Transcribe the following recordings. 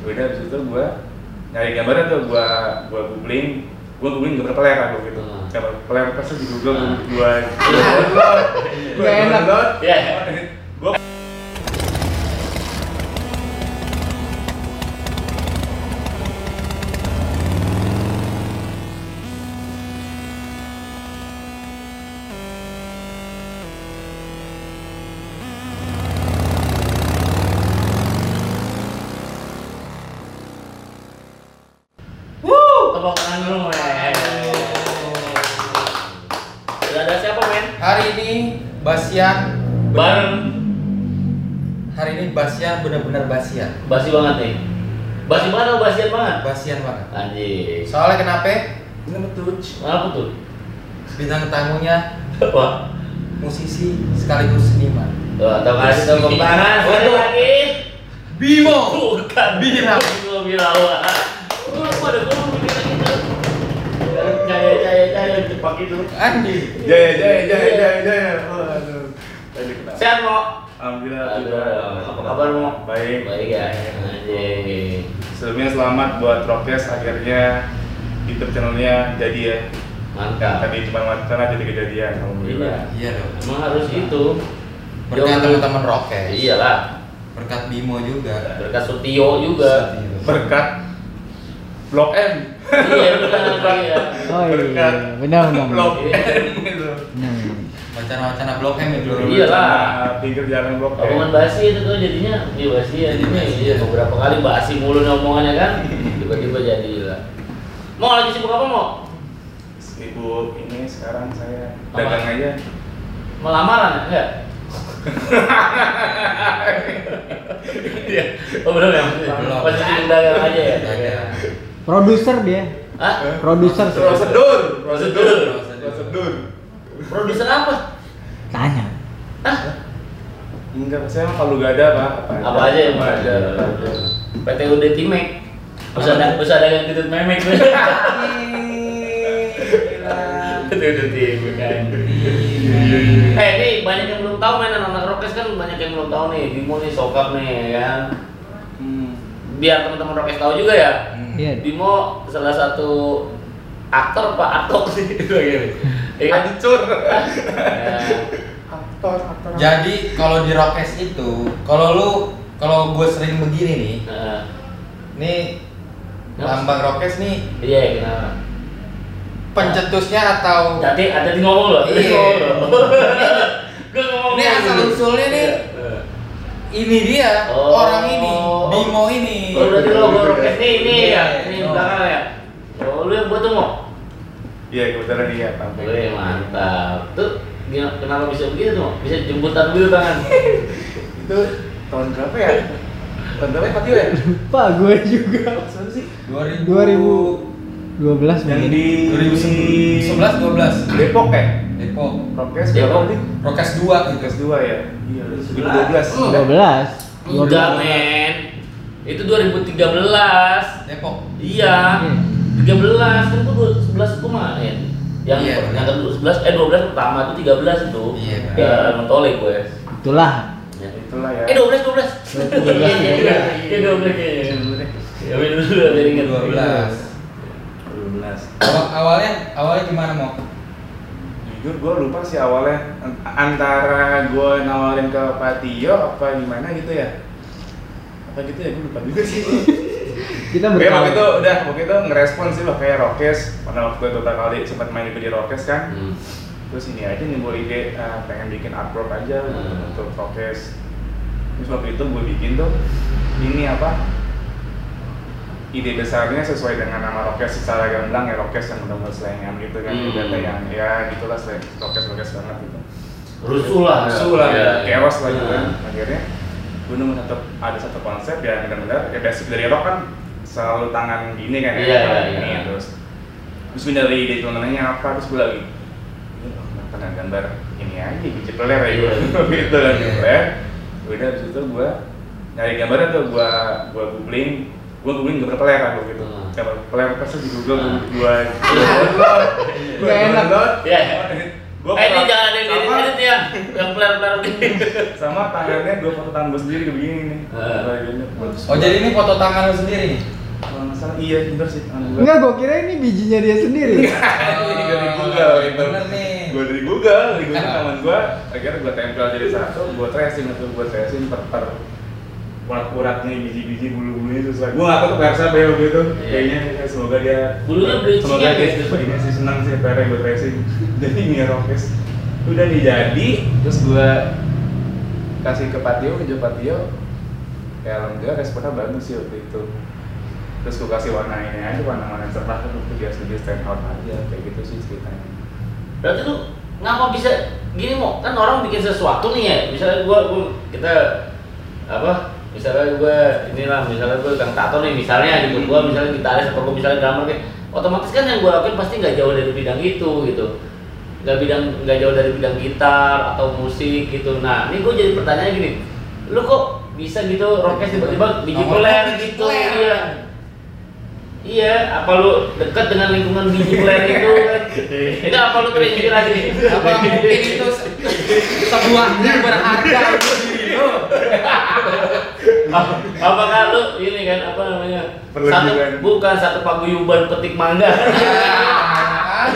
udah habis itu gue nyari gambarnya tuh gue gue googling. Gue googling gambar peler aku gitu Hmm. gambar peler pasti di google gue gue Gak enak. download Basian benar-benar Basian. basi banget nih. Basi banget atau basian banget? Basian banget. Anjing. Soalnya kenapa? ini betul Apa tuh? Bintang tamunya Wah. musisi sekaligus seniman. Tuh, atau kasih tepuk tangan sekali lagi. Bimo. Bukan Bira. Bimo Birawa. Lu pada gua mikir. Jaya jaya jaya cepak itu. Andi. jaya jaya jaya jaya jaya waduh Sehat mau? Alhamdulillah Aduh, apa kabar mau? baik Baik ya. Sebelumnya selamat buat Rokes akhirnya YouTube channelnya jadi ya Mantap. tadi cuma wacana jadi kejadian Iya. alhamdulillah Iya dong. Emang harus itu. Berkat teman-teman Rokes. Iyalah. Berkat Bimo juga. Berkat Sutio juga. berkat Blok M iya benar iya. Oh iya, Berkat benar benar. Blok Iya. M gitu Benar. Wacana-wacana Blok M itu. Iyalah. Nah, pinggir jalan Blok M Omongan basi itu tuh jadinya iya basi ya. Jadi basi, Iya, ya. beberapa kali basi mulu nih omongannya kan. Tiba-tiba jadi lah. Mau lagi sibuk apa mau? Ibu ini sekarang saya dagang aja Melamaran ya? Enggak? Iya. Oh belum ya? Belum. Masih sibuk dagang aja ya? Produser dia. Hah? Produser. prosedur Prosedur. prosedur Produser apa? Tanya. Hah? enggak saya mah kalau gak ada pak Apa aja yang ada? PTUD Timek. Bisa ada bisa ada yang titut memek. PTUD Timek kan. Eh, ini banyak yang belum tahu main anak Rokes kan banyak yang belum tahu nih. Bimo nih sokap nih ya kan. Hmm. Biar teman-teman Rokes tahu juga ya. Hmm. Iya. Bimo salah satu aktor apa aktor sih. Iya? Hancur Ya. aktor aktor Jadi kalau di Rokes itu, kalau lu kalau gue sering begini nih, Nah, nih lambang Rokes nih Iya, kenapa? pencetusnya atau Jadi ada di ngomong loh, Iya. Ini asal usulnya nih. Iya. ini dia Oh. orang ini, Bimo ini. Oh, berarti lo gue rokes nih, ini ya, ini belakang ya. Oh, lu yang buat tuh mau? Iya kebetulan iya pak Wih, mantap. Tuh, kenapa bisa begitu tuh? Bisa jemputan dulu tangan. itu tahun berapa ya tahun berapa ya Pak Tio ya Lupa gue juga. Siapa sih 2000 2012 yang mungkin. di 2011 12 Depok ya Depok. Rokes Depok. nih Rokes 2 gitu. Rokes dua ya iya 2012 Hmm. 12. Enggak, men. Itu 2013. Depok. Iya. 13 kan gua 11 kemarin. Yang Iya, yang kedua 11 eh 12 pertama itu 13 itu. Iya, benar. Ya, mentolek gue. Itulah. Ya. itulah ya Eh 12 12. 12, Iya, iya, iya, 12 kayaknya. Ya, minum dulu ingat. 12. 12 Awal, awalnya awalnya gimana mau? jujur gue lupa sih awalnya Ant- antara gue nawarin ke Pak Tio apa gimana gitu ya apa gitu ya gue lupa juga sih Kita Oke, waktu itu udah waktu itu ngerespon sih loh kayak Rokes pada waktu itu beberapa kali sempat main di Rokes kan Hmm. terus ini aja nimbul ide ah, pengen bikin artwork aja Hmm. untuk Rokes terus waktu itu gue bikin tuh ini apa ide besarnya sesuai dengan nama Rokes secara gamblang ya Rokes yang benar-benar selengan gitu kan Hmm. hmm. yang ya gitulah slang Rokes Rokes banget gitu Rusuh lah. Rusuh lah, Iya, iya. chaos lah gitu kan Nah. akhirnya gue nemu satu ada satu konsep yang benar-benar ya basic dari rock kan selalu tangan gini kan ya Iya, tangan iya, gini iya. terus terus gue dari itu namanya apa terus gue lagi "Ini oh, kenapa nggak gambar ini aja ya gue Iya. gitu kan Iya. peler udah habis itu gue nyari gambarnya tuh gue gue googling gue googling gambar peler aku gitu Hmm. gambar peler pasti di google Hmm. gue gue Nggak enak. Iya. gue Gua eh ini jangan ada yang edit ya, yang player-player gini. sama tangannya gue foto tangan gue sendiri begini nih Ah. Oh jadi ini foto tangan lu sendiri nih? Kalau nggak salah iya bener sih gue Enggak, gua kira ini bijinya dia sendiri. Ini dari Google itu. Bener nih. gue dari Google di Google tangan gue akhirnya gue tempel jadi satu gue tracing itu gue tracing per per urat-uratnya biji-biji bulu-bulunya sesuai gue nggak tahu tuh persa bel gitu Iya. kayaknya ya, semoga dia Bulunya semoga ya, dia guys? ini sih senang sih PR gue tracing jadi ini rokes udah nih jadi terus gue kasih ke Patio ke Jo Patio ya alhamdulillah responnya bagus sih waktu itu terus gue kasih warna ini aja warna-warna cerah kan waktu dia sendiri stand out aja. Kayak gitu sih ceritanya. Berarti lu ngapa bisa gini mau kan orang bikin sesuatu nih ya, misalnya gua, gua kita apa? Misalnya gua inilah misalnya gua kang tato nih misalnya gitu gua misalnya gitaris atau gua misalnya drummer kayak otomatis kan yang gua lakuin pasti nggak jauh dari bidang itu gitu. Nggak bidang nggak jauh dari bidang gitar atau musik gitu. Nah ini gua jadi pertanyaan gini. Lu kok bisa gitu rockes tiba-tiba biji peler gitu? Peler. iya Iya, apa lu dekat dengan lingkungan biji peler itu kan? Itu apa lu terinspirasi? Apa mungkin itu se- sebuahnya berharga untuk diri lu? Apa- Apakah lu ini kan apa namanya? Satu bukan satu paguyuban petik mangga. Ah,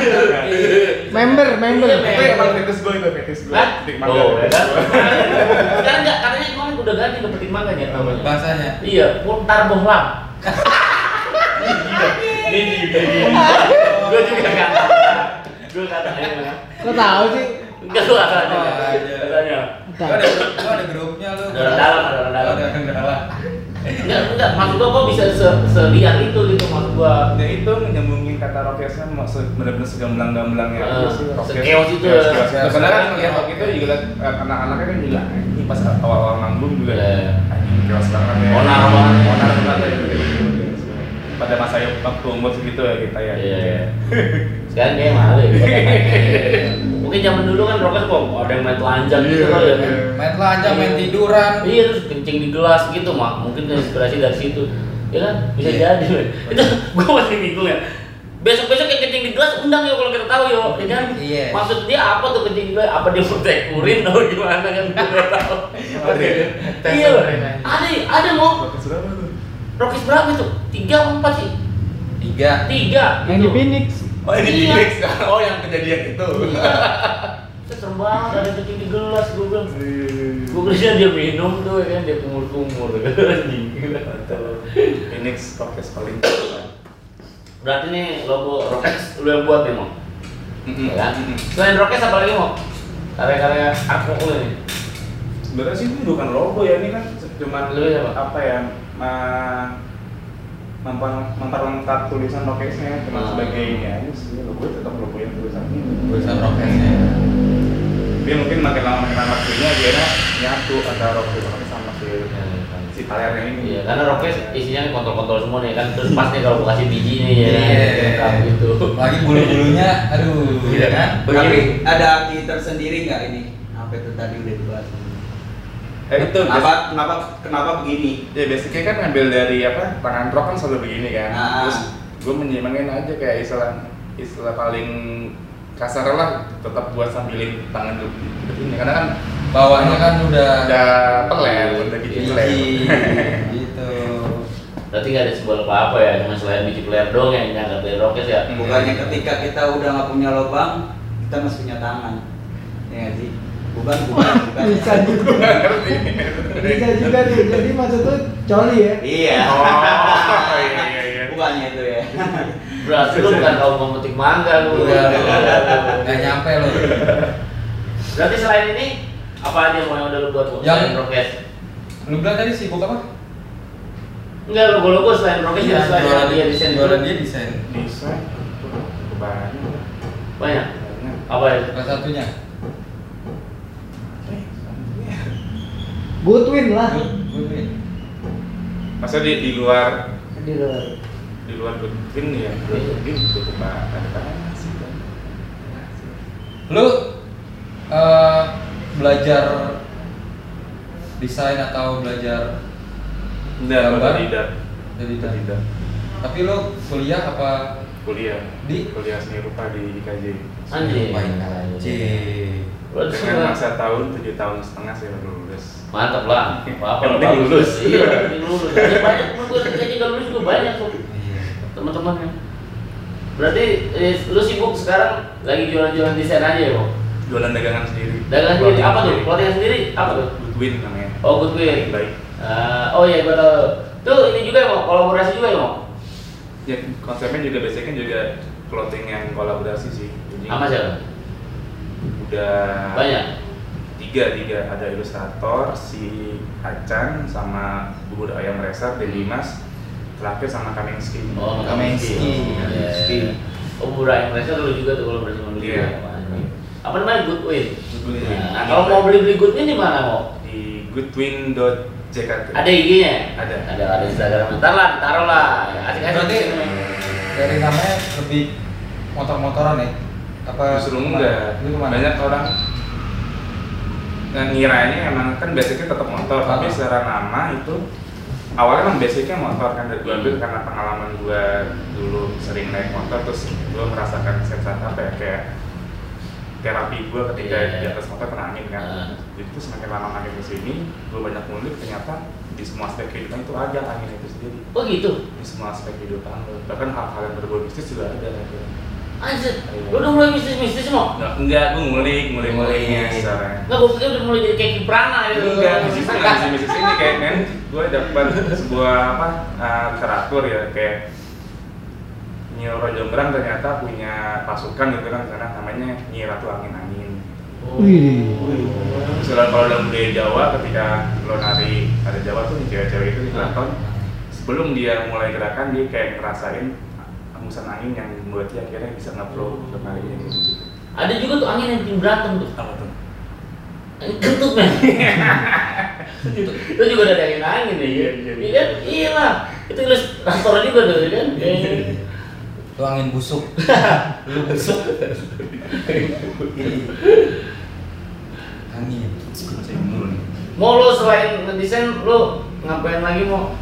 Member, member. Iya, Tapi emang fetis gue itu fetis gue? Petik mangga Oh, ya kan? Sekarang enggak katanya kemarin udah ganti ke petik mangga ya namanya. Bahasanya. Iya, putar bohlam. Ini juga. Gue juga nggak tahu. Gue nggak tahu. ya. Lo tahu sih? Enggak lu asal aja. Oh. Katanya. Ada lu ada grupnya lu. Dalam, dalam. Ada orang dalam. Enggak, enggak, maksud gua kok bisa se seliar itu gitu maksud gua. Ya itu nyambungin kata rokesnya maksud bener-bener segamblang-gamblangnya aja Ah, sih rokes. sekeos itu Ya, ya. sekeos ya. Sebenarnya kan ngeliat waktu itu juga liat, eh, anak-anaknya kan juga ini pas awal-awal manggung juga Iya. anjing keos banget ya. Onar banget. Onar banget ya. Pada masa waktu umur segitu ya kita ya. Iya, iya. Sekarang kayak malu ya. Mungkin zaman dulu kan rokes kok ada yang main telanjang gitu Iya, kali ya. iya. Main telanjang, main tiduran. Iya terus kencing di gelas gitu mah. Mungkin terinspirasi dari situ. Ya kan? Bisa Iya. jadi. Itu gua masih bingung ya. Besok-besok yang kencing di gelas undang ya kalau kita tahu yo, ya kan? Iya. Maksud dia apa tuh kencing di gelas? Apa dia mau tek urin atau gimana kan? Gua nggak tahu. Ya? Iya, ada, ada mau. Rokes berapa itu? Tiga apa empat sih? Tiga. Tiga. Yang di gitu. Phoenix. Oh ini di Iya. mix. Oh yang kejadian itu. Iya. Itu serem banget ada kencing di gelas gue bilang. Iya. Gue kira dia minum tuh ya kan dia kumur-kumur anjing. Phoenix rokes paling. Berarti nih logo Rokex lu yang buat nih mau. Ya kan? Selain Rokex apa lagi mau? Karya-karya lu nih. Sebenarnya sih ini bukan logo ya, ini kan cuma Lu ya, Pak? apa ya? Ma- memper- memperlengkap tulisan rokesnya cuma Ah. sebagai ini aja sih logo tetap logo yang tulisan ini Tulisan rokesnya. tapi mungkin makin lama makin lama kayaknya akhirnya nyatu antara rokes rokes sama si si talernya ini Iya, karena Rokex isinya kan kontrol-kontrol semua nih kan. Terus pas nih kalau gua kasih biji nih ya. kan, Iya. lengkap gitu. Lagi bulu-bulunya, aduh, Iya. kan? Tapi ada arti tersendiri nggak ini? Apa itu tadi udah? Eh itu Kenapa kenapa kenapa begini? ya basicnya kan ngambil dari apa tangan truk kan selalu begini kan Ah. terus gue menyimanin aja kayak istilah istilah paling kasar lah tetap buat sambilin tangan dulu ini karena kan Bawahnya kan udah udah peler udah gitu biji, gitu. Berarti nggak ada sebuah apa-apa ya, cuma selain biji player dong yang dianggap dari Rokex ya. Bukannya ketika kita udah nggak punya lubang, kita masih punya tangan. Ya nggak sih? Bukan bukan bukan. Bisa juga. Bisa juga tuh. Jadi maksud tuh coli ya. Iya. oh iya iya iya Bukannya itu ya. Berarti lu bukan kaum pemetik mangga lu. Udah, nggak nyampe loh. Berarti selain ini apa aja mau yang udah lu buat Yang- Rokex? Lu bilang tadi sibuk apa? Enggak, logo-logo selain Rokex ya, selain jualan dia desain jualan dia desain. bisa kebanyakan Banyak. banyak Apa ya? Salah satunya. Goodwin lah. Goodwin. masa di di luar Di luar. di luar Goodwin ya Goodwin cukup banyak banyak sih Lu eh, belajar desain atau belajar Enggak, Gambar? tidak jadi tidak Tapi lu kuliah apa kuliah Di? kuliah seni rupa di IKJ Anjir. Main anjing. Berarti dengan masa tahun tujuh tahun setengah saya baru lulus Mantap lah. Apa penting lulus. Iya, lulus. Ada banyak temen gue ketika juga lulus juga banyak tuh Iya. teman-temannya. Berarti eh, lu sibuk sekarang lagi jualan-jualan desain aja ya, Mo? jualan dagangan sendiri Dagang sendiri apa tuh? Clothing sendiri apa tuh? Goodwin namanya Oh, Goodwill. baik Ah, oh iya, gua tahu. Tuh ini juga ya, Mo, kolaborasi juga ya, Mo? ya konsepnya juga basicnya juga clothing yang kolaborasi sih Sama siapa? udah Banyak. Tiga tiga ada ilustrator si Acan sama bubur ayam resar dan Dimas terakhir sama Kaminsky Oh, Kamenski. Kamenski. Oh, Bura yang mereka dulu juga tuh kalau bersama dulu. Iya. Apa namanya Goodwill? Goodwill. Nah, kalau mau beli-beli Goodwill di mana, Mo? di goodwin.jkt Ada IG-nya? Ada. Ada, ada Instagram. Ntar lah, taruh lah. Asik-asik. Berarti dari namanya lebih motor-motoran ya? Apa justru enggak banyak orang ngiranya emang kan basicnya tetap motor tapi Ah. secara nama itu awalnya emang basicnya motor kan dari gue ambil karena pengalaman gue dulu sering naik motor terus gue merasakan sensasi apa ya kayak terapi gue ketika Iya. di atas motor kena angin kan Ah. jadi itu semakin lama makin ke sini gue banyak ngulik ternyata di semua aspek kehidupan itu ada angin itu sendiri Oh gitu? di semua aspek kehidupan lo bahkan hal-hal yang berbau bisnis juga ada gitu. Anjir, lu udah mulai bisnis-bisnis Mo? Nggak, enggak, gue ngulik, ngulik nguliknya Ngulik. secara Enggak, gue pikir udah mulai jadi kayak Kiprana gitu enggak, bisnis bisnis bisnis ini kayak kan gue dapat sebuah apa uh, literatur ya kayak Nyi Roro Jonggrang ternyata punya pasukan gitu kan sana namanya Nyi Ratu Angin Angin. Wih. Misalnya kalau dalam budaya Jawa ketika lo nari ada Jawa tuh cewek-cewek itu di keraton sebelum dia mulai gerakan dia kayak ngerasain hembusan angin yang membuat dia akhirnya bisa nge-flow untuk narinya gitu. Ada juga tuh angin yang bikin berantem tuh. Apa tuh? Kentut men. itu juga ada angin angin ya. Iya, Iya, iya, iya kan? Iya lah. Itu ilustrator juga tuh ya kan. Eh. Lu angin busuk. Lu busuk. angin. Mau lo selain ngedesain lo ngapain lagi mau?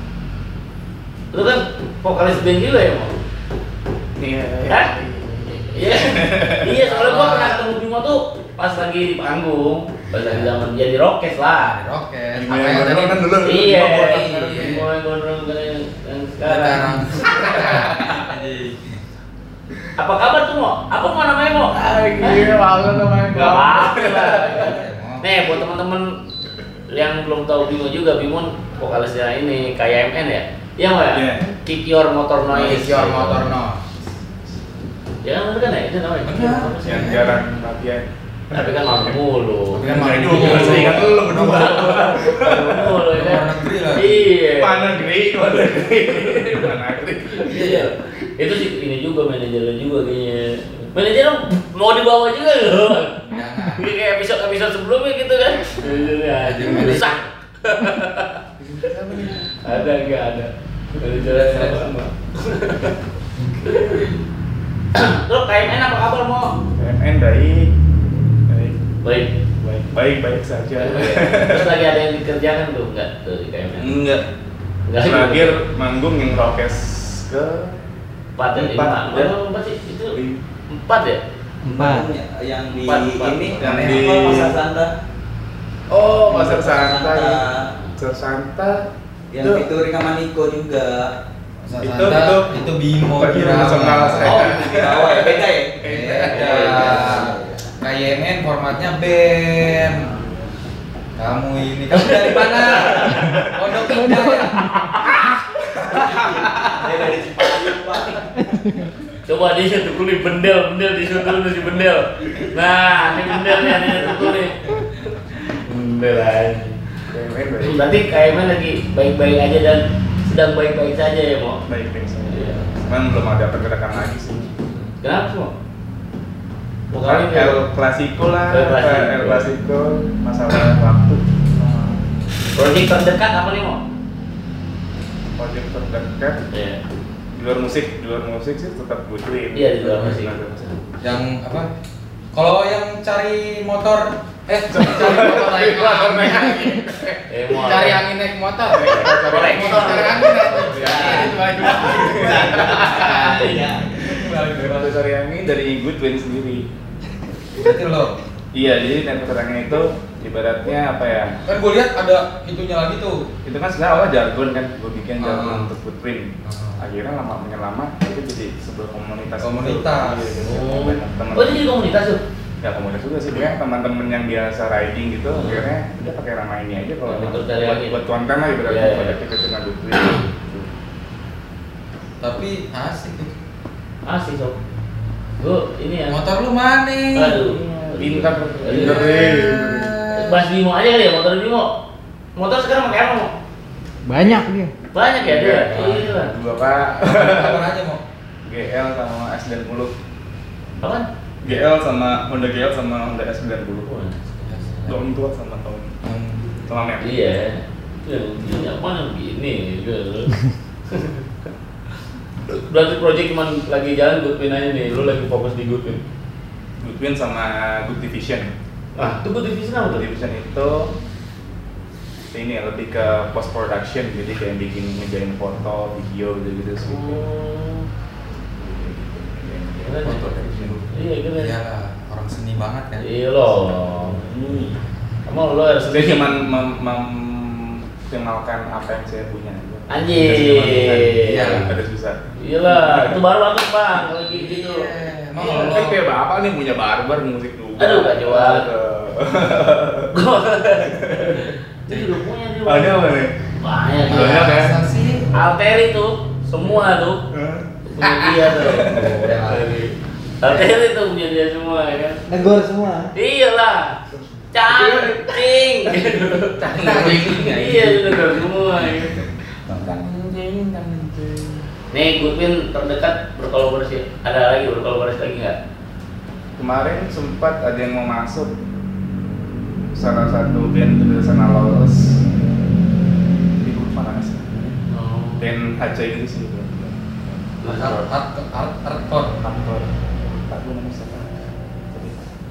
Lo kan vokalis band juga ya mau? Iya, Hah? Iya, iya soalnya gua pernah ketemu Bimo tuh pas lagi di panggung, pas lagi zaman jadi rockes lah. Roket. Bimo yang gondrong kan dulu. Iya, Bimo yang gondrong kan yang, Sekarang. Apa kabar tuh mau? Apa mau namanya mau? Iya, banget namanya. Gak apa-apa lah. Nih buat teman-teman yang belum tahu Bimo juga, Bimo vokalisnya ini KYMN ya? Iya mau ya? Iya. Kick Your Motor Noise. Noise your motor no. Ya kan kan ya? Itu namanya. Yang jarang latihan. Tapi kan malam mulu. Tapi kan Enggak malam juga, mulu. saya ingat lu berdua. Malam mulu ya. Iya. Negeri, negeri. Iya. Itu sih ini juga manajernya juga kayaknya. Manajernya mau dibawa juga loh. Ini kayak episode episode sebelumnya gitu kan. Manajernya aja rusak. ada enggak ada. Manajernya sama. Terus KMN apa kabar mau? PMN baik, baik, Baik. baik, baik, baik saja. Terus lagi ada yang dikerjakan tuh enggak tuh di KMN? Enggak. Enggak. Terakhir manggung yang rokes ke empat ya? Empat, ya. Oh, empat sih itu empat ya? Empat. yang di Empat, empat. ini Yang namanya di- Pasar Santa Oh, Pasar Santa. Pasar Santa. yang Itu- featuring sama Niko juga Santa, Itu- itu- itu Bimo saya. oh di bawah ya beda ya Beda. KYMN formatnya band. Kamu ini kamu dari mana? Pondok Indah ya? saya dari Cipayung pak Coba dia tuh nih bendel, bendel di situ dulu si bendel. Nah, ini bendelnya nih tuh nih. Bendel aja. Berarti KMN lagi baik-baik aja dan sedang baik-baik saja ya, Mo? Baik, baik saja. Iya. Cuman belum ada pergerakan lagi sih. Kenapa, Mo? Bukan Bukan El Clasico lah, El Clasico. Clasico, masalah waktu. Project terdekat apa nih, Mo? Project terdekat Iya. di luar musik, di luar musik sih tetap Goodwin. Iya, di luar musik. Yang apa? Kalau yang cari motor eh cari motor naik Motor naik angin. Eh, Mo. Cari angin naik motor. Korek. Motor cari angin naik. Ya. Ya, itu aja. Iya. dari Goodwin sendiri. Berarti lo. Iya, jadi network terangnya itu ibaratnya apa ya? Kan gue lihat ada itunya lagi tuh. Itu kan sebenarnya awal jargon kan, gue bikin jargon Ah. untuk footprint. Ah. Akhirnya lama lama itu jadi sebuah komunitas. Komunitas. Gitu. Oh. Teman. Oh jadi komunitas tuh? Ya komunitas juga sih, dia teman-teman yang biasa riding gitu, Hmm. akhirnya udah pakai nama ini aja kalau buat, angin. buat konten lah ibaratnya buat aktivitas dengan Goodwin. gitu. Tapi asik tuh. Asik sob. Gue ini ya. Motor lu mana? Aduh. Pintar, Iya. pintar deh. Bahas Bimo aja kali ya motor Bimo. Motor sekarang pakai apa mau? Banyak dia. Banyak ya dia. Iya. Dua pak, Apa aja mau? GL sama S90 Apaan? GL sama Honda GL sama Honda S90 Wah. tahun tua sama tahun sama Map Iya. Itu yang ini apa yang gini gitu. Berarti project cuma lagi jalan Goodwin aja nih, lu lagi fokus di Goodwin. Goodwin sama Good Division Ah, itu Good Division apa tuh? Division itu ini ya, lebih ke post production jadi kayak bikin ngejain foto, video gitu-gitu sih Oh. Foto dari sini. Iya, keren. Iya lah, orang seni banget kan. Iya loh. Emang lo harus Saya cuma memperkenalkan apa yang saya punya aja. Anjir. Iya, ada susah. Iyalah, itu baru banget bang, kalau gitu gitu. Iya, emang Iya. lo- Kan kayak bapak nih punya barber musik juga. Aduh. Aduh. Gua itu juga punya dia. Bang. Ada apa nih? Banyak. Banyak ya? Masa sih? Alter itu semua tuh punya dia tuh. Alter itu punya dia semua ya kan. Negor semua. Iyalah. Cacing. Cacing. Iya, itu negara semua ya. Nih, Goodwin terdekat berkolaborasi. Ada lagi berkolaborasi lagi nggak? Kemarin sempat ada yang mau masuk salah satu band dari sana lolos di lupa mana sih Oh. band HC gitu sih art, hardcore. Tapi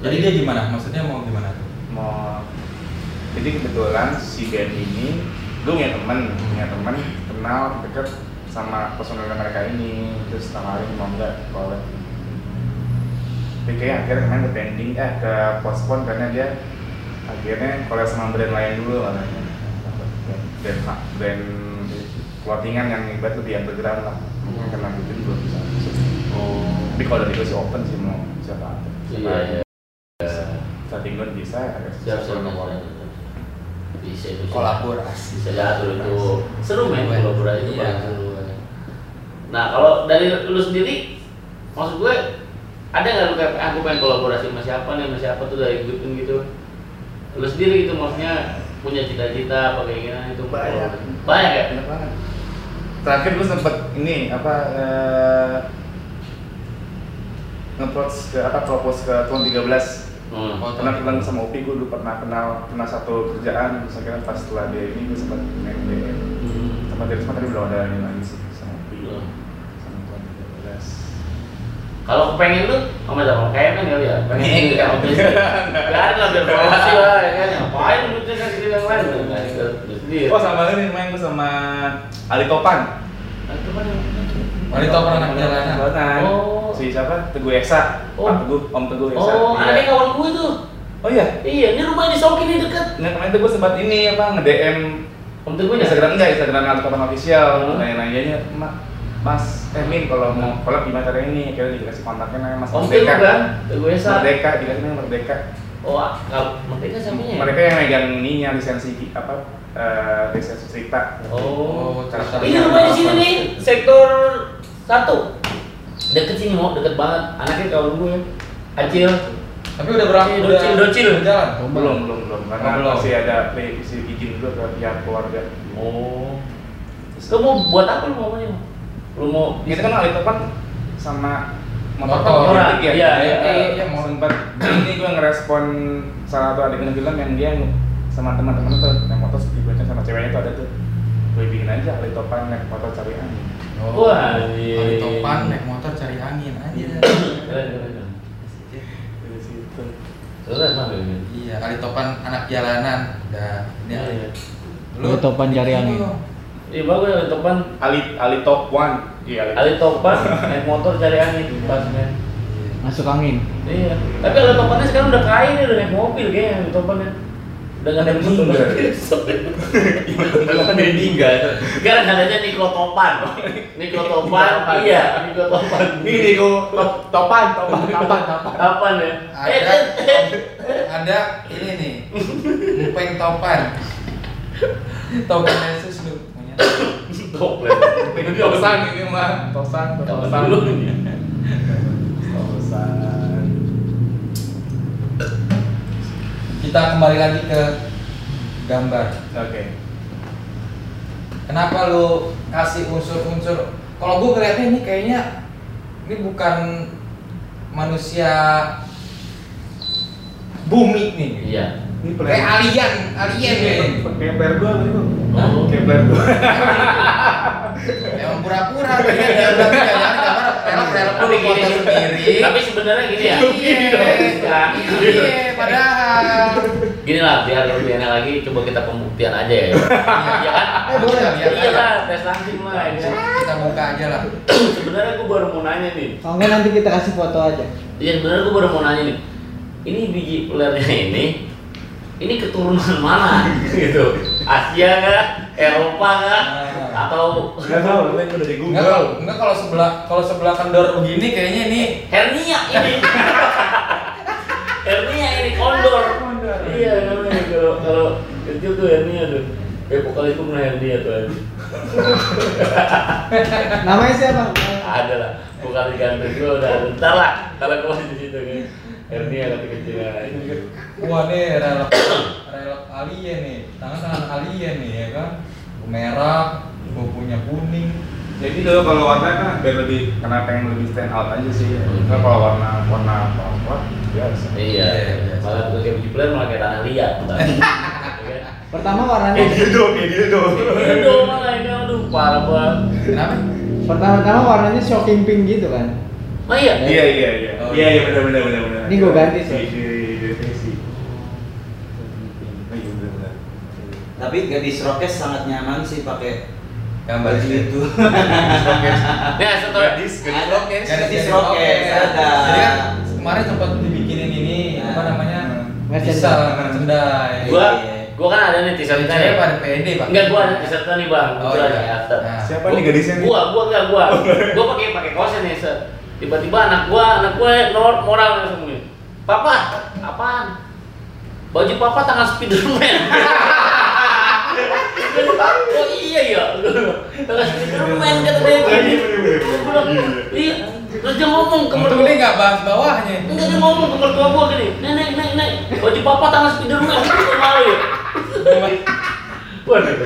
Jadi dia gimana? Maksudnya mau gimana? mau jadi kebetulan si band ini gue punya temen punya temen kenal deket sama personel mereka ini terus tawarin mau nggak collab kayak akhirnya kemarin ke pending eh ke postpone karena dia akhirnya collab sama brand lain dulu katanya brand brand, clothingan yang ibarat lebih underground lah mungkin karena itu belum bisa Oh. tapi kalau dari gue sih open sih mau siapa siapa Iya, iya. starting gun bisa ada Siap, siap, nomor siap. Bisa itu. Kolaborasi. Bisa diatur itu. Seru Iya. kolaborasi itu Iya. seru. Nah, kalau dari lu sendiri maksud gue ada nggak lu kayak aku pengen kolaborasi sama siapa nih sama siapa tuh dari Goodwin gitu lu sendiri gitu maksudnya punya cita-cita apa keinginan itu Banyak. banyak ya Banyak banget. Terakhir gue sempet ini apa eh, nge-approach ke apa propose ke tuan 13 hmm. Karena kenal sama Upi gue dulu pernah kenal pernah satu kerjaan terus akhirnya pas setelah dia ini gue sempat main DM Hmm. sama dia sempat tadi belum ada ini lagi sih sama Upi Hmm. sama tuan 13 kalau kepengen tuh sama siapa kayak kan kali ya. Pengen Enggak. gitu sama bisnis biarin lah biar promosi lah ya kan. Ngapain lu dengan diri yang lain? Lu oh sama ini main gue sama Ali Topan. Kan yang- Ali Topan anak jalanan. Jalanan. Oh. si siapa? Teguh Esa. Oh. Pak Teguh Om Teguh Esa. Oh Iya. anaknya kawan gue tuh. Oh iya? Iya ini rumahnya di Sokin nih deket. Nah kemarin tuh gue sempat ini apa nge-DM om tuh gue Instagram enggak, Instagram Ali Topan official. Hmm. Nanya-nanyanya, Mak, Mas Emin kalau mau collab gimana caranya ini? Akhirnya dikasih kontaknya namanya Mas om tuh Merdeka kan gue esa Merdeka, dikasih namanya Merdeka. Oh ah, nggak merdeka siapanya ya? Mereka yang megang ininya lisensi apa eh, lisensi cerita. Oh. Cara ini rumahnya di sini nih sektor satu. Deket sini mau deket banget. Anaknya kawan gue Acil. Tapi udah berapa? Iya, docil, docil. udah jalan. belum belum belum. Karena Oh, belum. masih ada revisi izin dulu ke pihak keluarga. Oh. Mau buat apa lu maunya lu mau itu kan Ali Topan sama motor Motor. politik ya Iya, iya, iya, iya. mau sempat ini gue ngerespon salah satu adegan film yang dia sama teman-teman tuh yang motor tiba sama ceweknya tuh ada tuh gue bikin aja Ali Topan naik motor cari angin Wah, Ali iya. Topan naik motor cari angin aja. banget ini Iya, Ali Topan anak jalanan. Udah, ini Iya, iya. Ali Topan cari angin. Iya bagus Ali Topan Ali Ali Top One iya Ali Topan naik motor cari angin pas men Masuk angin. Iya. Tapi kalau topannya sekarang udah kaya nih, udah naik mobil kayaknya topannya. Udah nggak ada Ada motor. meninggal. Udah kan meninggal. Sekarang adanya Niko Topan. Niko Topan, iya, Niko Topan. Ini Niko top, topan, topan, topan, topan. Topan ya. Ada. Ada ini nih. Empeng topan. Topan Yesus. Toplet. Ini tosan ini mah, tosan, tosan. dulu? Tosan. Kita kembali lagi ke gambar. Oke. Kenapa lu kasih unsur-unsur? Kalau gue ngeliatnya ini kayaknya ini bukan manusia bumi nih. Iya. Ini Kayak alien, alien nih. Kayak player gua tadi kok. Oh. Kayak player gua. Emang pura-pura dia dia jangan gambar pelek-pelek dulu Tapi foto sendiri. tapi sebenarnya gini ya. Iya, iya, padahal. Gini lah, biar lebih enak lagi, coba kita pembuktian aja ya. Iya kan? Eh, boleh. Lihat Iya lah, tes langsung lah. ya kan? Kita buka aja lah. Sebenarnya gue baru mau nanya nih. Kalau nanti kita kasih foto aja. Iya sebenarnya gue baru mau nanya nih. Ini biji pelernya ini, ini keturunan mana gitu? Asia kah? Eropa kah? Atau Enggak tahu, lu udah di Google. enggak kalau sebelah kalau sebelah kendor begini kayaknya ini hernia ini? hernia ini kondor. Iya namanya kalau kalau kecil tuh hernia tuh. Kayak vokalis gue pernah hernia tuh aja. Namanya siapa? Ada lah, vokalis ganteng gue udah ada. Ntar lah, kalau gue di situ kan. Hernia kata kecil wah nih relak relak alien nih. Tangan-tangan alien nih ya kan. Merah, punya kuning. Jadi dulu kalau warna kan biar lebih karena pengen lebih stand out aja sih. Nah, kalau warna warna apa biasa. Iya, Iya, iya. malah bukan kayak peler malah kayak tanah liat. Iya kan? Pertama warnanya Kayak kayak gitu dong. Iya dong malah ini aduh parah banget. Kenapa? pertama-tama warnanya shocking pink gitu kan. Oh iya. Iya iya iya. Oh, Iya iya. benar benar benar benar. Ini gua ganti, sih. Di di definisi. Oh iya benar benar. Tapi gadis rokes sangat nyaman sih pakai Gambar itu. Nah, satu Gadis, gadis rokes. Gadis rokes, ada. Jadi kan kemarin sempat dibikinin ini apa Nah. namanya? Merchandise. Bisa merchandise. gua Iya. gua kan ada nih t-shirtnya Saya ya. pada pede, Pak. Enggak gua ada t-shirtnya nih, Bang. Oh, Gua iya. ada after. Nah. Siapa nih gadisnya nih? Gua, gua enggak gua. Gua pakai pakai kaosnya nih, set. Tiba-tiba anak gua, anak gua nomor moral langsung nih. Papa, apaan? Baju papa tangan Spiderman. oh iya ya. Tangan Spiderman kata dia. Iya, iya. Iya. Terus dia ngomong ke Untung mertua. dia nggak bahas bawahnya. Enggak dia ngomong ke mertua gua gini, nenek, nenek, nenek, baju papa tangan Spiderman, gua malu ya. Waduh,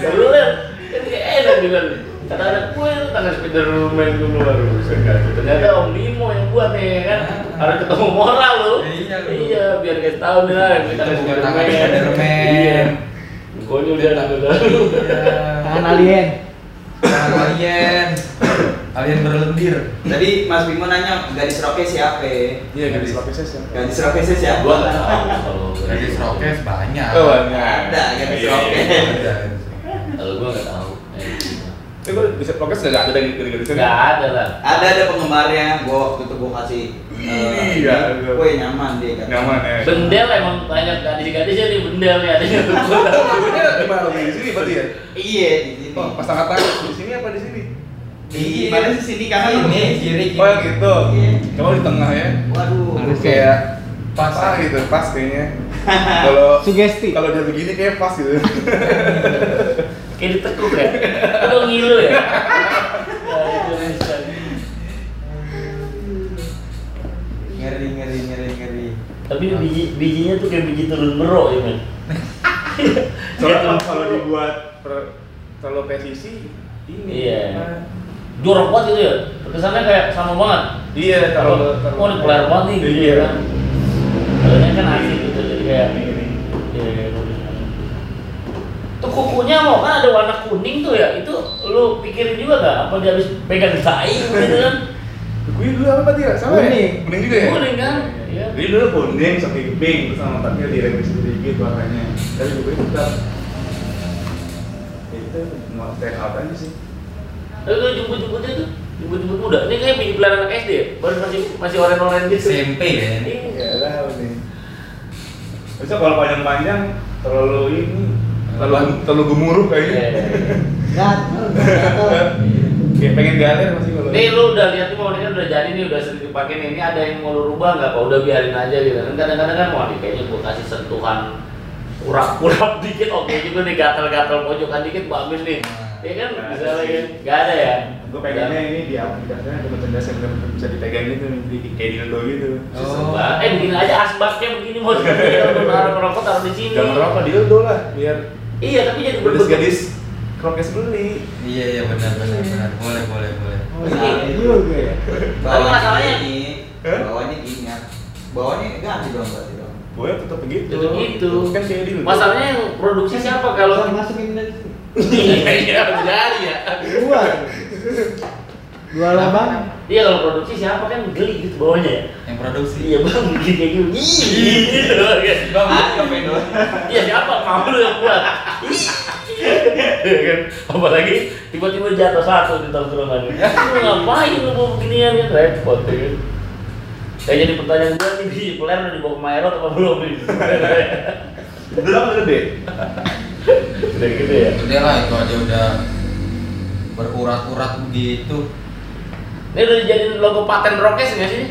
seru kan? Kan kayak enak dengan kata anak gue itu tangan Spiderman dulu baru Ternyata Om Limo yang buat nih ya kan. Harus ketemu moral lu. Iya. Iya, biar guys tahu nih lah, tangan Spiderman. Iya. Konyol dia anak gue. Iya. Tangan alien. Tangan alien. Alien berlendir. Tadi Mas Bimo nanya gadis rokes siapa? Iya gadis rokesnya siapa? Gadis rokesnya siapa? Gua nggak tahu kalau Gadis rokes banyak. Oh banyak. Ada gadis Iya, rokes. iya. Ada. kalau gua nggak tahu. Eh, Tapi gua bisa rokes nggak ada dari dari gadisnya. Nggak ada lah. Ada ada penggemarnya. Gua waktu itu gua kasih. eh, Iya, ini, iya. Woi nyaman dia kan. Nyaman ya. Bendel emang banyak gadis-gadisnya nih bendel adanya tuh. Gua tahu. Ini di mana di sini berarti ya? Iya di sini. Oh, pas tangan tangan di sini apa di sini? Di mana sih sini kanan? Ini kiri kiri. Oh yang gitu. Iya. Coba di tengah ya. Waduh. Harus Kayak pas ah gitu, pas kayaknya. Kalau Sugesti. kalau dia begini kayak pas gitu. Kayak ditekuk ya. Aduh ngilu ya. Ngeri ngeri ngeri ngeri. Tapi biji bijinya tuh kayak biji turun merok ya men. Soalnya kalau- kalau dibuat per kalau presisi ini. Iya. Nah, Jorok banget gitu ya. Kesannya kayak sama banget. Iya, Kalau oh ini pelar banget nih gitu Iya. ya kan. Kan asik gitu jadi kayak Ini, ini. Iya, iya, bagus. Tuh kukunya mau kan ada warna kuning tuh ya. Itu lu pikirin juga gak apa dia habis pegang saing gitu kan? Gue dulu apa tadi ya? Sama Kuning. ya? Kuning juga ya? Kuning kan? Iya. Jadi dulu kuning sampai pink terus sama tempatnya direvisi sedikit warnanya. Tapi gue tetap ya itu mau stand out aja sih. Tapi kalau jemput-jemputnya tuh jemput muda. Ini kayak biji pelajaran anak SD ya? Baru masih masih oren-oren gitu. SMP ya ini. Iya tahu nih. Bisa kalau panjang-panjang terlalu ini terlalu terlalu gemuruh Iya, kayaknya. iya, iya. Gatel, gatel. Kayak pengen galer masih kalau. Nih lu udah lihat nih mau ini udah jadi nih udah sering dipakai nih. Ini ada yang mau lu rubah nggak? Apa udah biarin aja gitu? Kan kadang-kadang kan mau nih kayaknya gua kasih sentuhan kurap-kurap dikit oke juga nih gatal-gatal pojokan dikit bagus nih. Iya kan bisa lagi. Gak ada ya. Gue pengennya ini di aplikasinya ada merchandise yang bisa dipegang gitu nih, di- kayak dildo gitu. Oh. Eh begini aja asbaknya begini mau kalau naruh rokok taruh di sini. Jangan merokok dildo lah, biar Iya tapi jadi berbentuk gadis-gadis krokes beli. Iya iya benar benar benar. Boleh boleh boleh. Oh, iya juga ya. Tapi masalahnya- ini, bawahnya ingat. Bawahnya ganti dong berarti dong. Gue tetap begitu. Tetep gitu. Kan kayak dildo. Masalahnya yang produksi siapa kalau masukin. Iya iya jadi ya. Dua. Dua lubang. Iya kalau produksi siapa kan geli gitu bawahnya ya. Produksi. Iya bang begini kayak gitu. Ih, gitu. Bang? Iya siapa mau lu yang buat. Ih. Iya kan apalagi tiba-tiba jatuh satu di tongkrongan. Lu ngapain lu mau beginian kan repot ya kan. Kayak jadi pertanyaan gue nih di peler udah dibawa ke Maerot apa belum nih? Kan gede. Udah gitu ya. Udah lah itu aja udah berurat-urat begitu. Ini udah dijadiin logo paten Rokes nggak sih?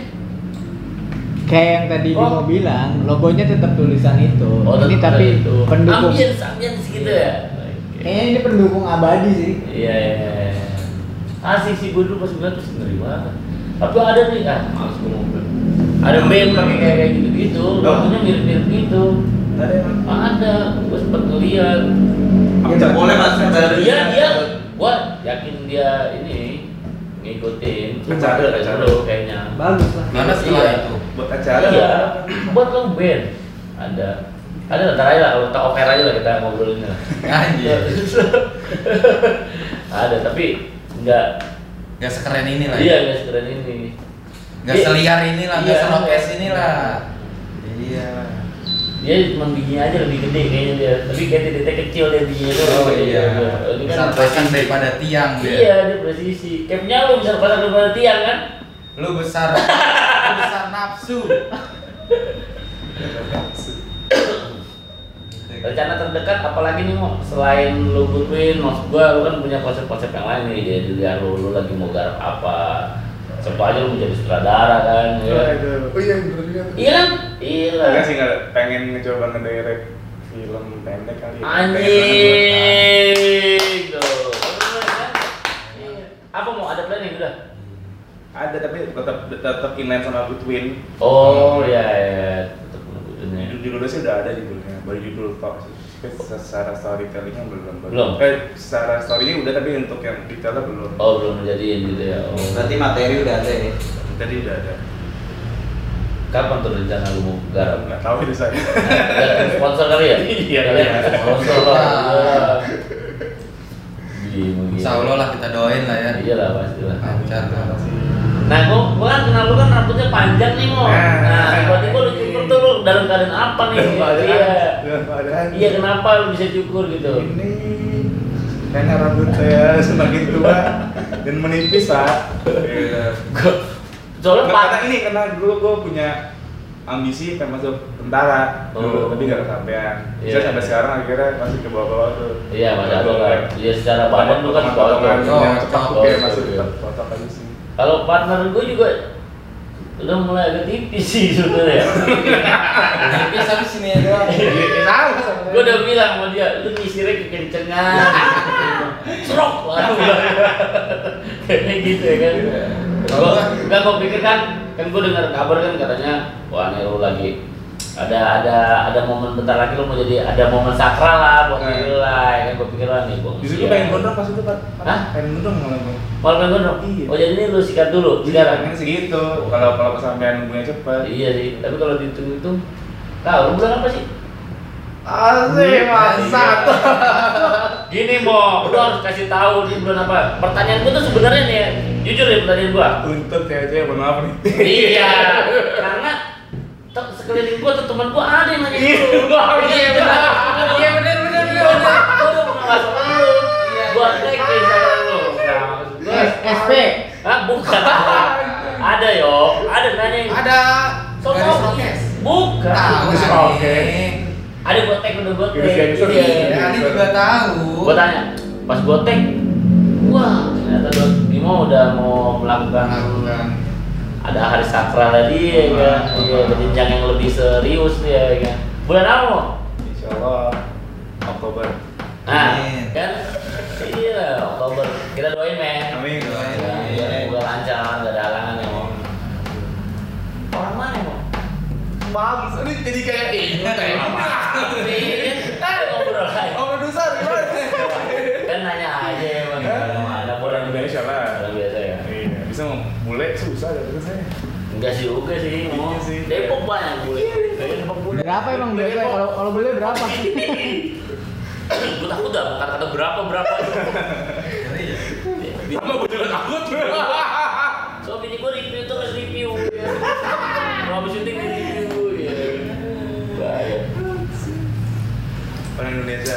Kayak yang tadi Oh. Bimo bilang, logonya tetap tulisan itu. Oh, ini tetap tapi itu. pendukung. Ambience, ambience gitu ya. Kayaknya ini pendukung abadi sih. Iya, iya, iya. Asik sih gue dulu pas ngeliat terus ngeri banget. Tapi ada nih, ah males gue mau bilang. Ada band pakai kayak kayak gitu gitu, logonya mirip-mirip gitu. Ada emang. Ada, gue sempet ngeliat. Nggak boleh masuk dari Dia dia, gue yakin dia ini ngikutin. Cuma Acara, dari acara. dulu kayaknya. Bagus lah. Mana setelah Iya. itu? Buat acara. Iya, buat lo band. Ada. Ada ntar aja lah, kalau kita oper aja lah kita ngobrolin lah. Anjir. ada, tapi enggak Gak sekeren ini lah. Iya, ya. nggak sekeren ini. Gak Iya. seliar ini lah, Iya. gak serokes ini lah. Iya. Dia cuma bijinya aja lebih gede kayaknya dia. Tapi kayak titik kecil dia bijinya tuh. Oh Gede iya. juga. Ini Bisa kan pasang daripada tiang dia. Iya, dia presisi. Capnya lu bisa pasang daripada tiang kan? Lu besar, lu besar nafsu. Rencana terdekat apalagi nih mau selain lu Goodwin, maksud gua lu kan punya konsep-konsep yang lain nih jadi dilihat lu, lu lagi mau garap apa Siapa aja lu menjadi sutradara kan ya. Aduh. Oh iya, bener juga. Iya kan? Iya lah. Enggak sih enggak pengen ngecoba ngedirect film pendek kali ya. Anjing. Bener kan? Iya. Apa mau ada planning udah? Ada tapi tetap tetap inline sama Goodwin. Oh iya iya. Tetap menunggunya. Judul judulnya sih udah ada judulnya, baru judul tok sih. Secara storytellingnya belum. Belum? Eh, secara storynya udah tapi untuk yang detailnya belum. Oh belum menjadiin gitu ya. Oh. Berarti materi udah ada ya. Tadi udah ada. Kapan tuh rencana lu mau garap? Nggak tahu itu saya. Sponsor kali ya? Iya, Kalian iya. Sponsor lah. Gini, Insya Allah lah kita doain lah ya. Iya lah pasti lah. Lancar lah. Nah, gua, gua kan kenal lu kan rambutnya panjang nih mo. Nah. Nah, tiba-tiba lu cukur tuh lu dalam keadaan apa nih? Dalam keadaan- Iya. Iya kenapa lu bisa cukur gitu? Ini karena rambut saya semakin tua dan menipis pak. Iya. Gua- Soalnya karena ini karena dulu gue punya ambisi pengen masuk tentara dulu Oh. tapi gak kesampaian. Iya. Saya sampai sekarang akhirnya masih ke bawah-bawah tuh. Iya, masih ada lah. Iya secara badan lu kan potongan yang cepat Oh, iya, iya. tetap cocok aja sih. Kalau partner gue juga udah mulai agak tipis sih sebenarnya. Tipis tapi sini doang. Iya, sama. gue udah bilang sama dia, lu nyisirnya kekencengan. Serok lah. Kayaknya gitu ya kan. Gue enggak gue pikir kan, kan gue dengar kabar kan katanya, wah nih lu lagi ada ada ada momen bentar lagi lu mau jadi ada momen sakral lah buat Nah. diri lu lah ya kan gue pikir lah nih gue Justru gue pengen gondrong pas itu pak. Hah? Pengen gondrong malah gue. Malah pengen gondrong? Iya. Oh jadi ini lu sikat dulu sekarang? Pengen segitu. Kalau kalau kesampaian gue cepet. Iya sih, tapi kalau dihitung-hitung Tahu lu bulan apa sih? Asik masak. Gini Mo, lu harus kasih tahu di bulan apa. Pertanyaan gua tuh sebenarnya nih, ya, jujur ya pertanyaan gua. Untuk cewek-cewek mohon maaf nih. iya, karena te- sekeliling gua tuh teman gua ada yang nanya Iya, gitu. Iya benar. Iya bener bener bener. Gua udah ngasih lu. Iya, Gua iya. ke Instagram lu. Nah, SP. Ah, bukan. ada yo, ada nanya. Ada So, garis tau? rokes. Bukan. Sih. rokes. Ada gotek udah. Garis gangster. Iya. Ya, Ani juga tahu. Gua tanya, pas gotek, wah ternyata Dot Bimo udah mau melakukan Melakukan. ada hari sakral tadi ya kan, iya ada jenjang yang lebih serius nih ya kan. Bulan apa mau? Insya Allah Oktober. Nah, Amin. kan iya Oktober kita doain men. Amin. Ya, ya, semoga lancar, gak ada Bagus, ini jadi kayak ini kayak ngobrol aja. Oh, produser gimana? Kan nanya aja emang. Ada Orang Indonesia lah. Orang biasa ya. Iya, bisa bule susah ya terus saya. Enggak sih juga sih, mau Iya sih. Depok banyak bule. Depok bule. Berapa emang biasa kalau kalau beli berapa? Gue takut dah bukan kata berapa berapa. Ya? Sama gue juga takut. So bini gue review terus review. Ya. Mau habis syuting Orang Indonesia.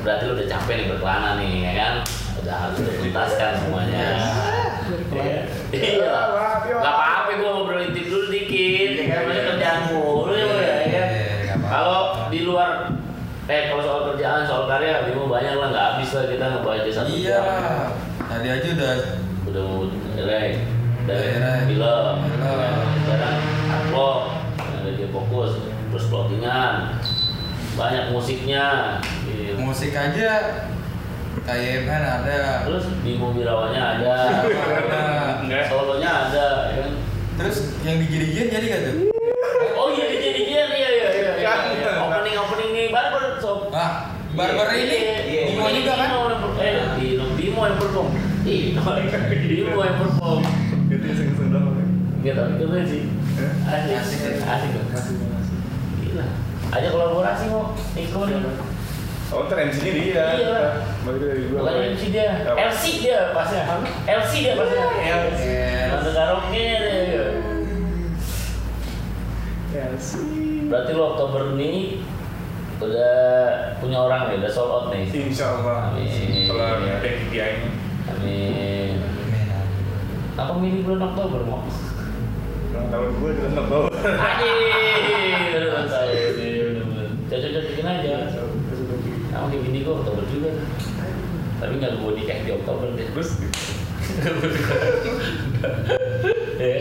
Berarti lu udah capek nih berkelana nih ya kan? Udah harus dituntaskan semuanya. Iya. Iya. Gak apa-apa gue ngobrol intip dulu dikit. Ya kan masih kerjaan mulu ya ya kan. Nggak. Kalau di luar Eh kalau soal kerjaan, soal karya, Bimo banyak lah nggak habis lah kita ngebaca satu Iya. Tadi aja udah udah mau relay dari film Film. sekarang upload ada dia fokus terus plottingan banyak musiknya gitu. musik aja kayak kan ada. terus Bimo Birawanya ada Ada. Enggak. solonya ada ya kan Terus yang digiri-giri jadi gak tuh? oh iya DJ iya iya iya iya, iya. opening opening nih barber sob Ah, barber ini Iya, Bimo ini juga kan? Eh Bimo Bimo yang perform Bimo Bimo yang perform Itu iseng-iseng doang. Tapi keren sih Asik Asik, Asik. Asik makasih. Gila Aja kolaborasi mau Ikut Oh, ntar MC-nya dia. Iya. Balik dari gua. Bukan MC dia Apa? LC dia pasnya LC dia pasnya LC. Nonton karaoke dia LC. Berarti lo Oktober ini Udah punya orang nih, udah sold out nih Insya Allah. Amin. Kalau ada KPI-nya. Amin Apa milih bulan Oktober mau? Ulang tahun gue juga nggak bawa. Anjir, udah tahu sih, bener-bener. Cocok-cocokin aja. Sama kayak bini gue Oktober juga. Tapi nggak gue nikah di Oktober deh. Terus Ya.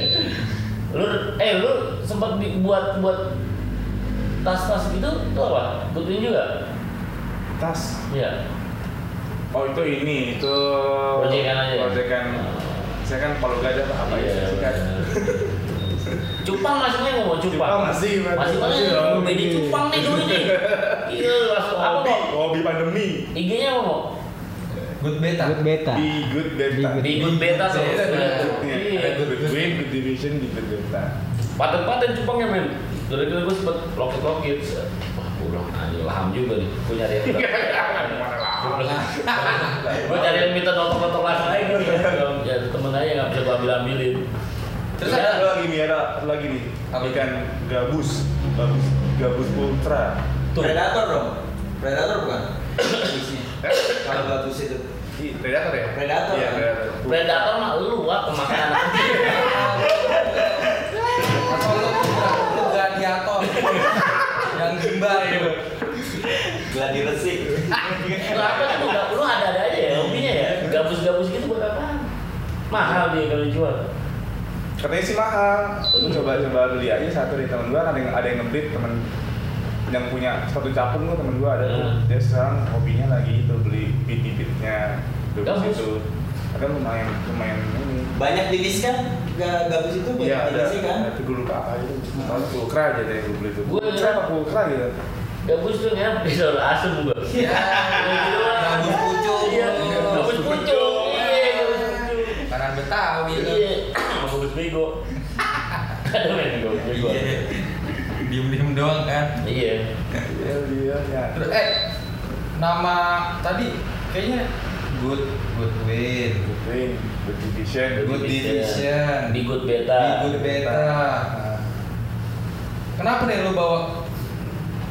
lu eh lu sempat bi- buat buat tas-tas gitu itu apa? Butuhin juga? tas. Iya. Oh itu ini itu. Proyekan aja. Proyekan. Saya kan Palu Gada apa Iya, ya? Kan. Cupang main ngomong cupang. Cupang masih, masih. masih. Jadi cupang nih dulu nih. Iya, langsung apa Hobi, mau? hobi pandemi. IG-nya apa mau? Good beta. Good beta. Di good beta. Di good beta Iya, tuh. ada Iya, Iya. good win, good division di good beta. Paten-paten cupangnya men. Dari kira gue sempet lokit-lokit. Wah pulang aja laham juga nih. Gue nyari yang Gue cari yang minta notok-notok langsung aja gue. Ya temen aja nggak bisa gue ambil-ambilin. Terus Ya, Satu lagi nih ada lagi nih. Apa? Ikan gabus, gabus, gabus ultra. Tuh. Predator dong. Predator bukan? Eh? Kalau bagus itu. Predator ya? Predator. Iya, predator. Predator mah lu wah pemakan. Atau lu lu gladiator. yang gimbal itu. Gladi resik. Lu apa kan lu, lu ada-ada aja ya hobinya ya. Gabus-gabus gitu buat apa? Mahal dia kalau dijual. Katanya sih mahal. Lu coba coba beli aja satu di temen gua ada yang ada yang ngeblit temen yang punya sepatu capung tuh temen gua ada tuh. Hmm. Dia sekarang hobinya lagi itu beli bit-bitnya gabus Gabus? itu. Ada lumayan lumayan ini. Banyak jenis kan? Ga- Gabus itu banyak Iya jenis kan? Ada gue lupa apa itu. Kalau pulkra aja deh gue beli itu. Pulkra apa pulkra gitu. Gabus tuh ya bisa asem gua. Ada main gabus bego. Iya. Diem-diem doang kan. Iya. Iya dia ya. Terus eh nama tadi kayaknya good good win. Good win, good division, Good division. Di good beta. Di good beta. Nah, Kenapa nih lu bawa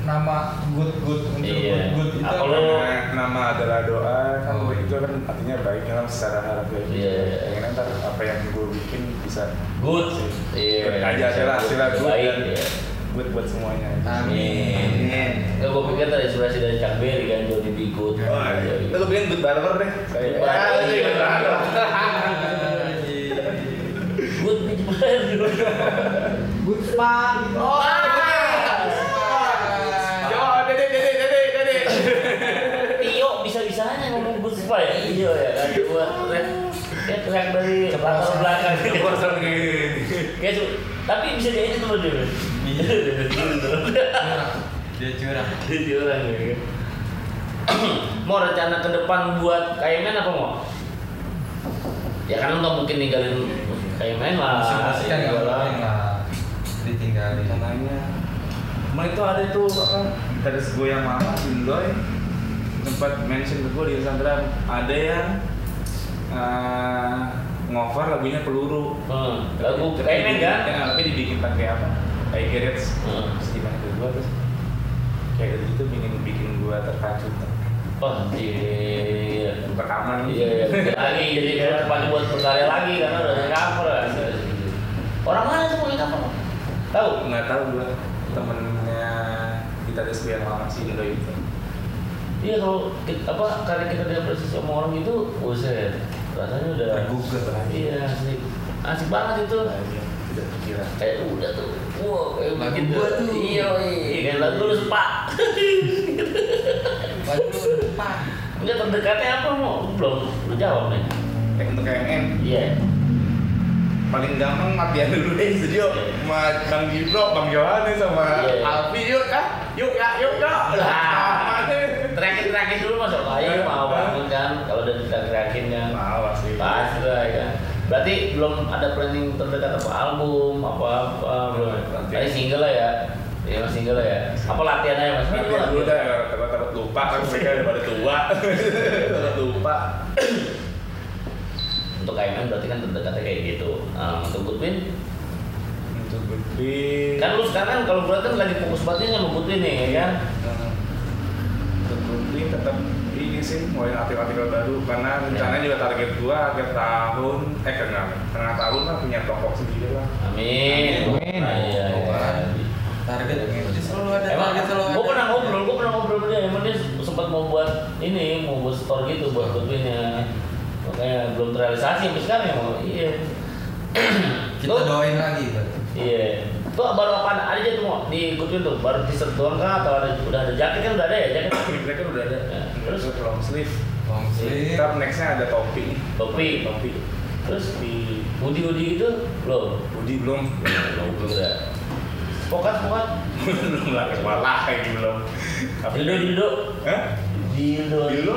nama good good untuk Iya. good good itu? Karena nama adalah doa kan Oh. itu kan artinya baik dalam secara harafiah. Iya. Pengennya ntar apa yang gue bikin bisa Good. Iya. Aja, hasilnya hasilnya good Baik, dan iya. good buat semuanya. Amin. Enggak, gue pikir terinspirasi dari Chuck Berry kan, Johnny B. Good. Oh, iya. Lu good barber deh. Saya. Good barber. Ah, iya, good barber. Good spa. Oh, dede. Tio bisa-bisanya ngomong good spy ya? Iya ya kan, buat teriak ya dari latar belakang gini. Kayak cu- tapi bisa dia Iya. Curang. Dia curang. Jadi orang ya Mau rencana ke depan buat KMN apa mau? Ya kan lu nggak mungkin ninggalin KMN lah Musik-musik kan nggak lah. ditinggalin. Rencananya Emang itu ada tuh apa dari gue yang lama Sindoy sempat mention ke gue di Instagram ada yang eh, ngover lagunya peluru. Hmm, lagu KMN kan? ya, tapi dibikin pakai apa? Kayak Gerets Hmm. terus gimana ke gue terus kayak gitu bikin bikin gue terpacu. Oh iya rekaman. Iya, iya, bikin lagi jadi tempat buat berkarya lagi karena udah cover kan. Orang mana tuh punya cover? Tahu? nggak tahu gue temennya kita ada yang lama si Indo itu. Iya kalau apa karena kita diapresiasi sama orang itu, buset, rasanya udah Tergugah. Iya, asik, asik banget itu. Nah, iya, tidak Kayak udah tuh, wow, kayak Lagu begitu. gua tuh. Iya, iya, kayak lagu lu sepak. Waduh, udah depan. Enggak terdekatnya apa mau? Belum, lu jawab nih. kayak untuk KMN Iya. paling gampang latihan dulu deh di studio sama Bang Gibro, Bang Yohanes sama Iya. Alfi yuk kah? Yuk ya, yuk. Lah, terakhir terakhir dulu masuk ayo mau bangun kan? Kalau udah kita terakhir kan. Mau pasti. Pasti lah ya kan. Berarti belum ada planning terdekat apa album apa apa belum. Tadi single lah ya. Iya mas single lah ya. Apa latihan aja mas? Latihan dulu dah, takut takut lupa kan mereka udah pada tua. Takut lupa. Untuk KMN berarti kan terdekatnya kayak gitu. Nah, untuk Goodwin Untuk Goodwin. kan lu sekarang kalau gue kan lagi fokus banget sama Goodwin nih ya kan. Goodwin tetap ini sih mulai artikel-artikel baru karena rencananya juga target gua akhir tahun eh tengah tengah tahun lah punya toko sendiri lah. Amin. Amin. Nah, iya, iya. Target dia selalu ada Emang target selalu ada. gue pernah ngobrol, gue pernah ngobrol sama dia, emang dia sempat mau buat ini, mau buat store gitu buat Goodwinnya Makanya belum terrealisasi sampai sekarang emang, iya Kita doain lagi berarti. Iya Tuh baru apaan aja tuh mau di Goodwin tuh, baru t-shirt doang kah atau ada, udah ada jaket kan udah ada ya jaket Mereka udah ada. Ya, Terus terus? long sleeve. Long sleeve. Ntar nextnya ada topi. Topi. Topi. Terus Di hoodie-hoodie gitu, belum Budi belum. Belum juga Pokat-pokat belum lah kepala lagi belum. Dildo, dildo Hah? Dildo Dildo.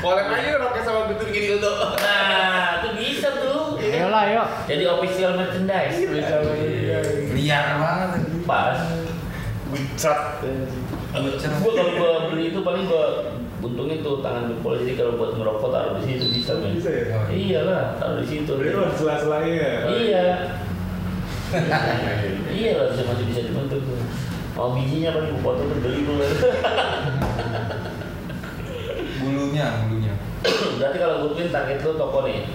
Kolek aja rokes sama gitu bikin dildo. Nah, itu bisa tuh ya kan? Ayolah, yuk. Jadi official merchandise. Bisa Iya. Liar banget. Pas. Bocor. Gua kalau gua beli itu paling gua buntungin tuh tangan jempol jadi kalau buat ngerokok taruh di situ bisa men. Bisa ya? Oh, Iya lah, taruh di situ. Beli lo sela-selanya. Iya. iya lah bisa masih bisa dibentuk tuh. Mau bijinya paling gua potong tuh beli dulu. Bulunya, bulunya. Berarti kalau Goodwin target lu toko nih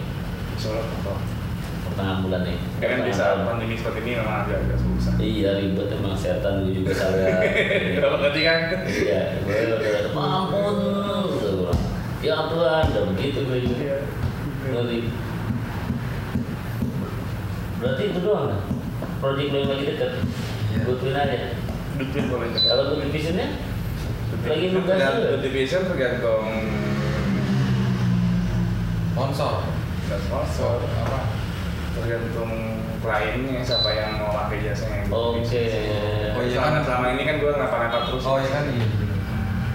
Pertengahan bulan nih. Karena di Pertengahan saat pandemi seperti ini memang agak-agak susah. Iya ribet emang setan gue juga salah. Kalau ngerti kan? Iya, gue udah mampun. Ya Tuhan, udah begitu gue juga. Iya. Ngeri. Berarti itu doang kan? Project lo yang lagi deket. Iya. Gue twin aja. Duitnya boleh dekat. Kalau gue divisionnya lagi nugas juga. Division tergantung Sponsor. Nggak sponsor apa tergantung kliennya siapa yang mau pakai jasanya Oke. Oh, iya selama, kan? selama ini kan gue ngapa-ngapa terus Oh iya kan iya.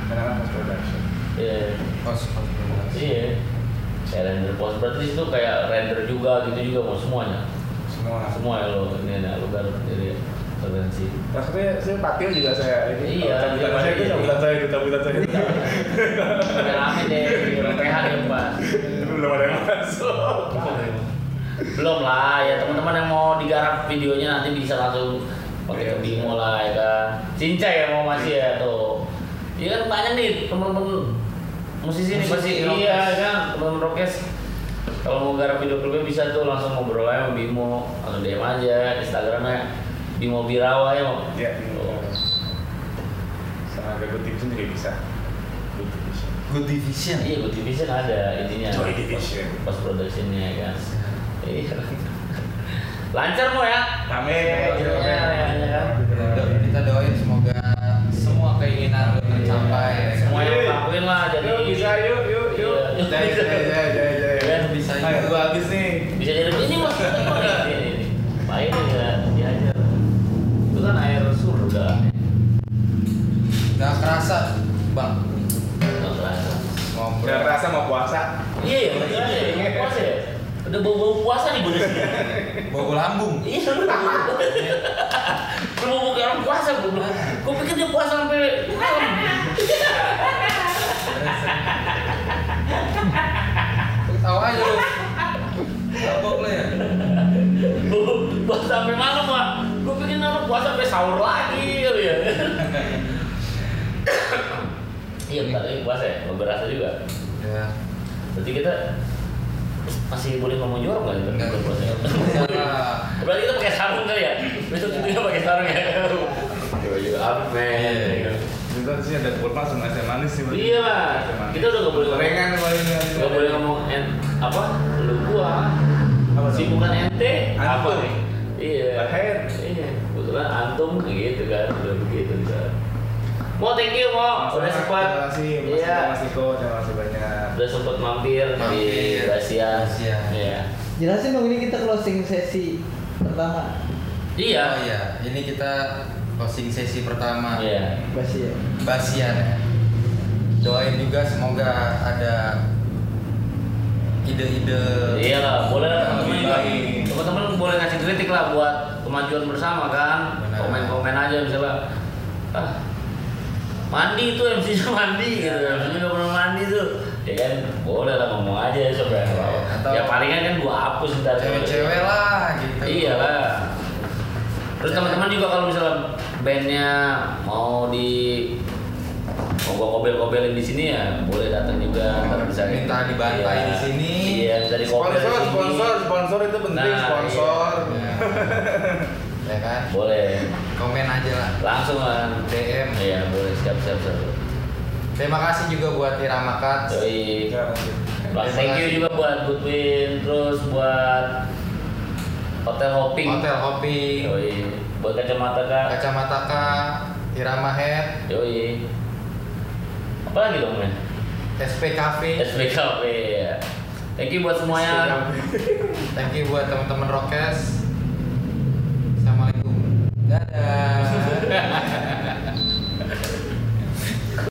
karena kan post production Iya. Kos kos produksi. Iya. Kayak render post berarti itu kayak render juga gitu juga mau semuanya. semua Semua ya lo ini ya lo garap jadi intervensi. maksudnya saya patio juga saya ini Iya, cabutan iya, saya itu iya. cabutan saya itu cabutan saya Udah rame deh di PH deh Pak. Belum ada yang masuk Belum lah ya teman-teman yang mau digarap videonya nanti bisa langsung pakai ke Bimo lah ya kan. Cincai yang mau masih ya tuh. Iya kan banyak nih teman-teman musisi nih pasti iya kan teman rokes Kalau mau garap video klipnya bisa tuh langsung ngobrol aja sama Bimo atau DM aja Instagramnya Bimo Birawa ya mau. Ya, sama Good Division juga bisa. Good Division. Good Division. Iya, Good Division ada ininya. Joy Division. Post productionnya kan. Iya. Lancar mau ya? Amin. Iya, iya, iya. Kita doain semoga semua keinginan lu tercapai. ya kan? Semua yang lakuin lah jadi Yuk, bisa yuk, yuk, yuk. Sahur lagi kali ya. Iya bentar lagi puasa ya mau berasa juga. Ya. berarti kita masih boleh ngomong jorok nggak kita Enggak. bulan puasa ya? Salah. berarti kita pakai sarung kali ya? Besok kita pakai sarung ya? Coba juga apa men Kita sih ada kurma sama es manis sih. Iya lah kita udah nggak boleh ngomong Gorengan nggak boleh ngomong en, apa? Lu gua Apa si dong? bukan ente. Apa nih? Iya. Lahir. Kebetulan antum gitu kan udah begitu kan mau thank you mau udah sempat Terima kasih, Mas iya Iko, Mas Iko, terima kasih banyak. udah sempat mampir, di Mampir. Gracia Gracia. iya Jelasin dong ini kita closing sesi pertama. iya Oh iya, ini kita closing sesi pertama. iya Basi ya. Basian ya. Doain juga semoga ada ide-ide. Iya lah, boleh. Teman-teman boleh ngasih kritik lah buat kemajuan bersama kan. Komen-komen aja misalnya. Ah, mandi tuh MC-nya mandi gitu. MC-nya nggak pernah mandi tuh. Ya kan, boleh lah ngomong aja sobat. Atau- ya palingan kan gua hapus ntar. Cewek-cewek lah gitu. Iya lah. Terus teman-teman juga kalau misalnya bandnya mau di mau gua kobel-kobelin di sini ya boleh datang juga ntar bisa Minta dibantai Iya. di sini. iya bisa dikobel Sponsor, sponsor, sponsor itu penting, Nah, sponsor. Ya. Ya kan? boleh Komen aja lah. langsung lah DM. iya boleh siap siap siap Terima kasih juga buat Irama Cuts. Yoi. Thank you juga buat Goodwin terus buat Hotel Hopping Hotel Hopping, Yoi. buat kacamata kak Kacamata K, Irama Head, Yoi. apa lagi dong men SP Cafe. Ya thank you buat semuanya Thank you buat teman-teman Rokes. Dadah.